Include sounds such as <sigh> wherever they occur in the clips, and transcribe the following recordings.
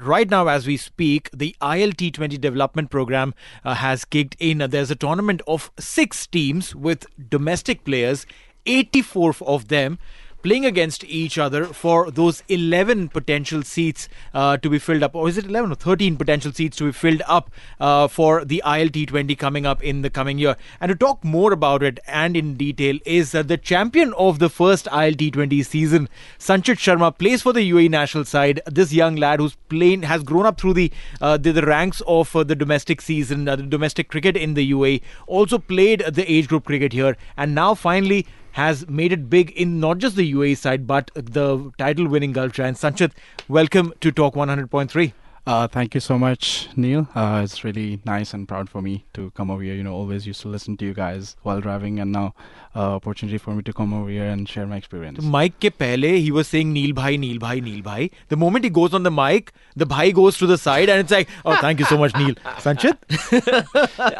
Right now, as we speak, the ILT20 development program uh, has kicked in. There's a tournament of six teams with domestic players, 84 of them playing against each other for those 11 potential seats uh, to be filled up. Or is it 11 or 13 potential seats to be filled up uh, for the ILT20 coming up in the coming year? And to talk more about it and in detail is the champion of the first ILT20 season, Sanchit Sharma, plays for the UAE national side. This young lad who's playing has grown up through the uh, the, the, ranks of uh, the domestic season, uh, the domestic cricket in the UAE, also played the age group cricket here, and now finally has made it big in not just the UAE side but the title winning Gulf Giants. Sanchit, welcome to Talk 100.3. Uh, thank you so much, Neeil. Uh, it's really nice and proud for me to come over here. You know, always used to listen to you guys while driving, and now uh, opportunity for me to come over here and share my experience. Mic ke pehle, he was saying Neeil bhai, Neeil bhai, Neeil bhai. The moment he goes on the mic, the bhai goes to the side, and it's like, oh, thank you so much, Neeil. <laughs> Sanchit?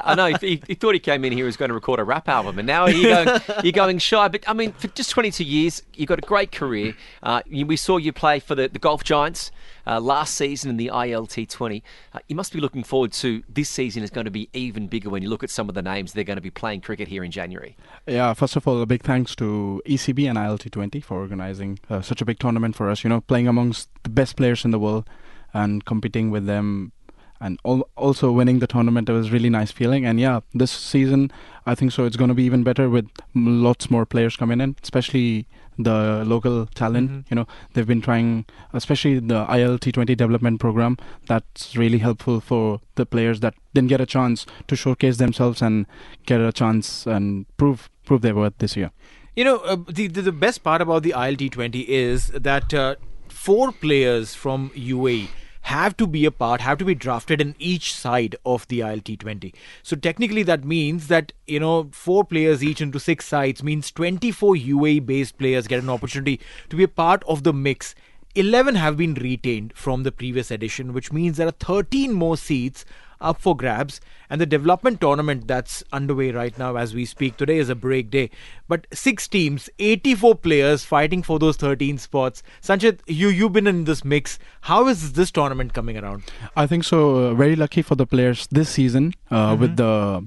I know. He, he, thought he came in here was going to record a rap album, and now you're going, you're going shy. But I mean, for just 22 years, you've got a great career. Uh, we saw you play for the, the Gulf Giants uh, last season in the ILT20. Uh, you must be looking forward to this season is going to be even bigger when you look at some of the names they're going to be playing cricket here in January. Yeah, first of all, a big thanks to ECB and ILT20 for organizing uh, such a big tournament for us. You know, playing amongst the best players in the world and competing with them and also winning the tournament it was really nice feeling and yeah this season i think so it's going to be even better with lots more players coming in especially the local talent. Mm-hmm. You know, they've been trying, especially the ILT20 development program. That's really helpful for the players that didn't get a chance to showcase themselves and get a chance and prove prove their worth this year. You know, uh, the, the, the best part about the ILT20 is that uh, four players from UAE have to be a part, have to be drafted in each side of the ILT20. So technically, that means that you know four players each into six sides means 24 UAE based players get an opportunity to be a part of the mix. 11 have been retained from the previous edition, which means there are 13 more seats up for grabs. And the development tournament that's underway right now as we speak today is a break day. But six teams, 84 players fighting for those 13 spots. Sanchit, you, you've been in this mix. How is this tournament coming around? I think so. Uh, very lucky for the players this season uh, mm-hmm. with the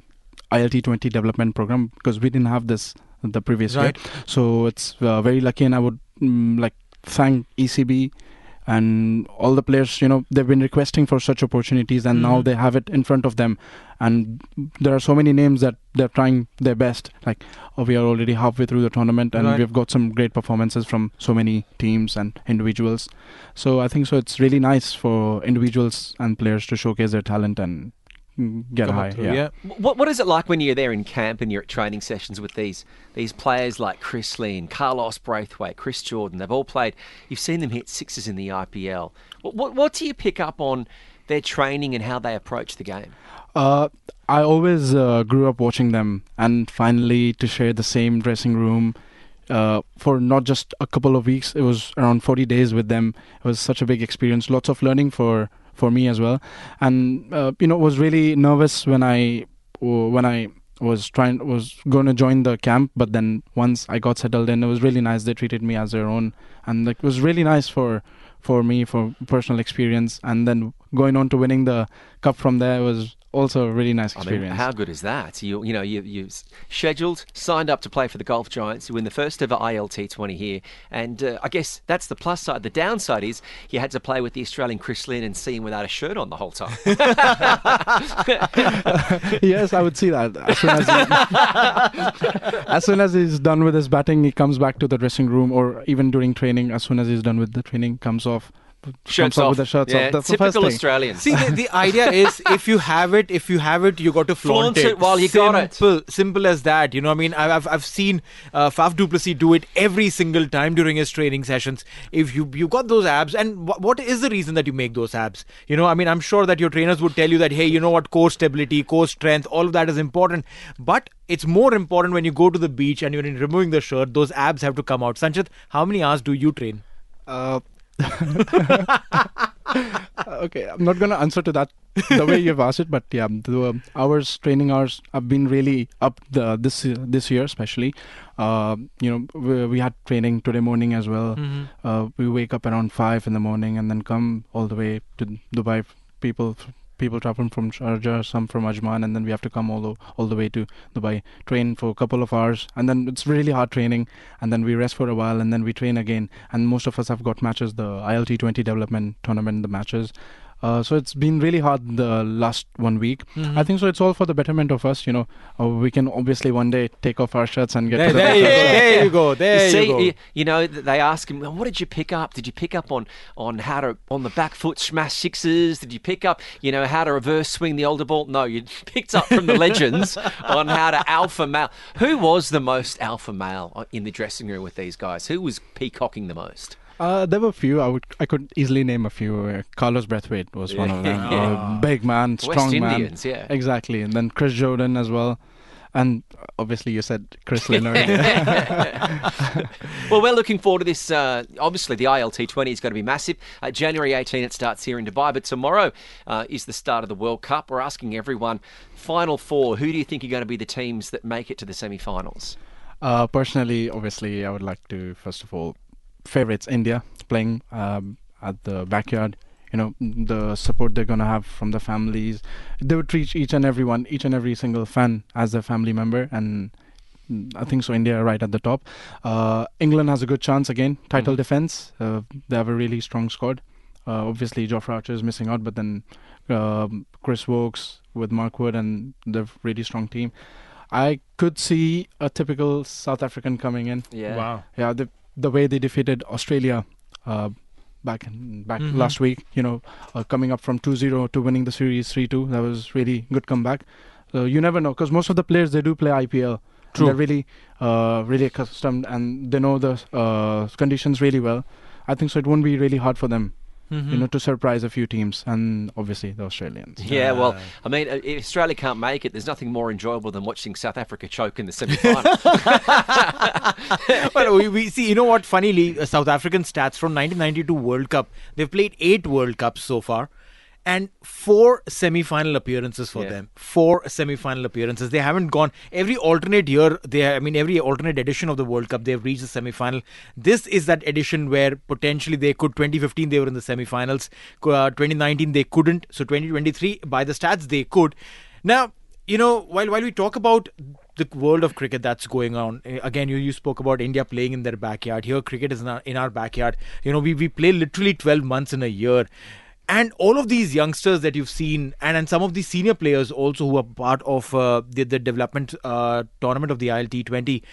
ILT20 development program because we didn't have this the previous right. year. So it's uh, very lucky, and I would mm, like thank ECB and all the players you know they've been requesting for such opportunities and mm-hmm. now they have it in front of them and there are so many names that they're trying their best like oh, we are already halfway through the tournament and right. we've got some great performances from so many teams and individuals so i think so it's really nice for individuals and players to showcase their talent and get high. Yeah. yeah. What What is it like when you're there in camp and you're at training sessions with these these players like Chris Lynn, Carlos Brathwaite, Chris Jordan? They've all played. You've seen them hit sixes in the IPL. What What, what do you pick up on their training and how they approach the game? Uh, I always uh, grew up watching them, and finally to share the same dressing room uh, for not just a couple of weeks. It was around 40 days with them. It was such a big experience. Lots of learning for for me as well, and uh, you know was really nervous when I when I was trying was going to join the camp but then once i got settled in it was really nice. They treated me as their own. And it was really nice for for me for personal experience. And then going on to winning the cup from there was also a really nice experience. I mean, how good is that? You you know you you scheduled, signed up to play for the Gulf Giants. You win the first ever ILT 20 here, and uh, I guess that's the plus side. The downside is you had to play with the Australian Chris Lynn and see him without a shirt on the whole time. <laughs> <laughs> yes, I would see that. As soon as, he, <laughs> as soon as he's done with his batting, he comes back to the dressing room, or even during training. As soon as he's done with the training, comes off shirts off. with the shirts yeah, off. That's typical the Australians. See, the, the, <laughs> idea is if you have it, if you have it, you got to flaunt, flaunt it. it. while you simple, got it. Simple, simple as that. You know, I mean, I've I've seen uh, Faf du Plessis do it every single time during his training sessions. If you you got those abs, and wh- what is the reason that you make those abs? You know, I mean, I'm sure that your trainers would tell you that, hey, you know what, core stability, core strength, all of that is important, but it's more important when you go to the beach and you're removing the shirt. Those abs have to come out. Sanchit, how many hours do you train? Uh, <laughs> okay, I'm not going to answer to that the way you've asked it, but yeah, the hours, training hours have been really up the, this this year, especially. Uh, you know, we, we, had training today morning as well. Mm-hmm. Uh, we wake up around five in the morning and then come all the way to Dubai. People people traveling from Sharjah, uh, some from Ajman, and then we have to come all the, all the way to Dubai, train for a couple of hours, and then it's really hard training, and then we rest for a while, and then we train again. And most of us have got matches, the ILT 20 development tournament, the matches. Uh, so it's been really hard the last one week. Mm-hmm. I think so. It's all for the betterment of us. You know, uh, we can obviously one day take off our shirts and get there, to the there, you there you go. There you, see, you go. You, know, they ask him, "What did you pick up? Did you pick up on on how to on the back foot smash sixes? Did you pick up, you know, how to reverse swing the older ball? No, you <laughs> picked up from the legends on how to alpha male. Who was the most alpha male in the dressing room with these guys? Who was peacocking the most? Uh, there were a few. I would, I could easily name a few. Uh, Carlos Brathwaite was one of them. <laughs> Yeah. Big man, strong West man. Indians, yeah. Exactly, and then Chris Jordan as well. And obviously, you said Chris Lynn. <laughs> <laughs> well, we're looking forward to this. Uh, obviously, the ILT 20 is going to be massive. Uh, January 18, it starts here in Dubai, but tomorrow uh, is the start of the World Cup. We're asking everyone, final four, who do you think are going to be the teams that make it to the semi finals? Uh, personally, obviously, I would like to, first of all, favorites India playing um, at the backyard. You know the support they're gonna have from the families. They would treat each and every one, each and every single fan as a family member, and I think so. India right at the top. Uh, England has a good chance again. Title mm-hmm. defense. Uh, they have a really strong squad. Uh, obviously, Jofra Archer is missing out, but then um, Chris Woakes with Mark Wood and the really strong team. I could see a typical South African coming in. Yeah. Wow. Yeah. The the way they defeated Australia uh, back back mm-hmm. last week. You know, uh, coming up from 2-0 to winning the series 3-2. That was really good comeback. So you never know because most of the players they do play IPL. They're really, uh, really accustomed and they know the uh, conditions really well. I think so. It won't be really hard for them Mm-hmm. you know, to surprise a few teams, and obviously the Australians. Yeah, well, I mean, if Australia can't make it, there's nothing more enjoyable than watching South Africa choke in the semi-final. <laughs> well, we, we, see, you know what? Funnily, uh, South African stats from 1992 World Cup. They've played eight World Cups so far and four semi-final appearances for yeah. them. Four semi-final appearances. They haven't gone every alternate year. They, I mean, every alternate edition of the World Cup, they've reached the semi-final. This is that edition where potentially they could. 2015 they were in the semi-finals. Uh, 2019 they couldn't. So 2023 by the stats they could. Now you know while while we talk about the world of cricket that's going on eh, again you, you spoke about india playing in their backyard here cricket is in our, in our backyard you know we, we play literally 12 months in a year and all of these youngsters that you've seen and, and some of these senior players also who are part of uh, the, the development uh, tournament of the ILT20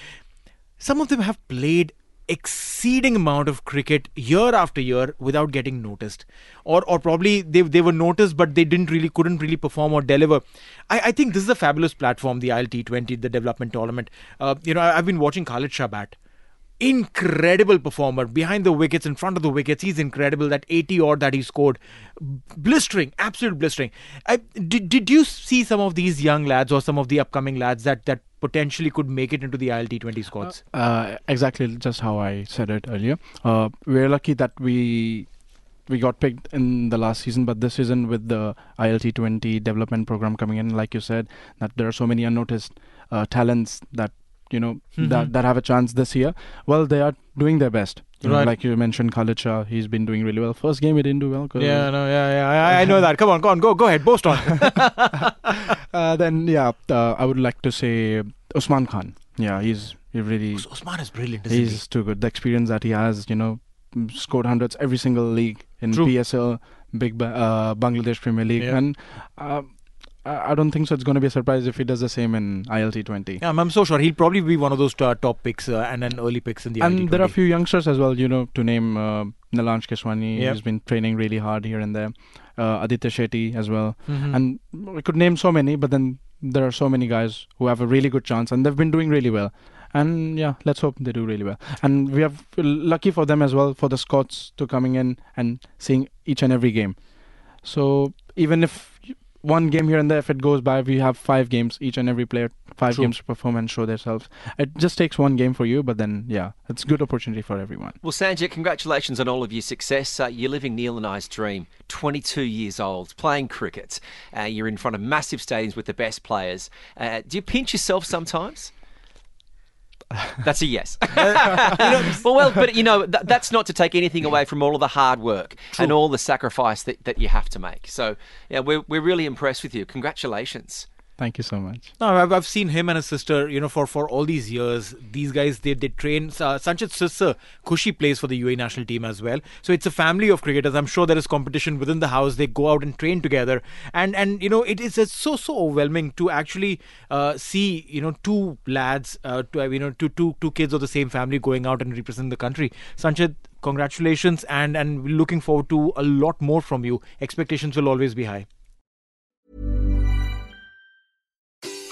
some of them have played exceeding amount of cricket year after year without getting noticed. Or or probably they, they were noticed but they didn't really couldn't really perform or deliver. I, I think this is a fabulous platform the ILT20 the development tournament. Uh, you know I, have been watching Khalid Shah bat incredible performer behind the wickets in front of the wickets he's incredible that 80 odd that he scored blistering absolute blistering I, did, did you see some of these young lads or some of the upcoming lads that that potentially could make it into the ILT20 squads? Uh, exactly, just how I said it earlier. Uh, we're lucky that we we got picked in the last season, but this season with the ILT20 development program coming in, like you said, that there are so many unnoticed uh, talents that you know Mhm. that that have a chance this year. Well, they are doing their best. You know, Right. like you mentioned, Khalid Shah, he's been doing really well. First game he didn't do well. Yeah, no, yeah, yeah. I, I know that. Come on, go on, go, go ahead, boast on. <laughs> Uh, then yeah, uh, I would like to say Usman Khan. Yeah, he's he really Usman is brilliant. Isn't he? he's too good. The experience that he has, you know, mm, scored hundreds every single league in True. PSL, Big ba- uh, Bangladesh Premier League, Yeah. and uh, I don't think so. It's going to be a surprise if he does the same in ILT20. Yeah, I'm, so sure he'll probably be one of those uh, top picks uh, and an early picks in the and there are a few youngsters as well, you know, to name uh, Nilansh Keswani, Yep. who's been training really hard here and there, uh, Aditya Shetty as well. Mhm. And we could name so many, but then there are so many guys who have a really good chance and they've been doing really well. And yeah, let's hope they do really well. And we are lucky for them as well for the Scots to coming in and seeing each and every game. So even if one game here and there, if it goes by, we have five games each and every player, five True. games to perform and show themselves. It just takes one game for you, but then yeah, it's a good opportunity for everyone. Well, Sanchit congratulations on all of your success. Uh, you're living Neeil and I's dream. 22 years old, playing cricket. Uh, you're in front of massive stadiums with the best players. Uh, do you pinch yourself sometimes? That's a yes. <laughs> You know, <laughs> well, well, but you know th- that's not to take anything away from all of the hard work and all the sacrifice that, that you have to make. So, yeah, we're we're really impressed with you. Congratulations. Thank you so much. No, I've, I've seen him and his sister, you know, for, for all these years. These guys, they, they train. Uh, Sanchit's sister, Khushi, plays for the UAE national team as well. So it's a family of cricketers. I'm sure there is competition within the house. They go out and train together. And, and you know, it is so, so overwhelming to actually uh, see, you know, two lads, uh, to, you know, two, two, two kids of the same family going out and representing the country. Sanchit, congratulations. And, and looking forward to a lot more from you. Expectations will always be high.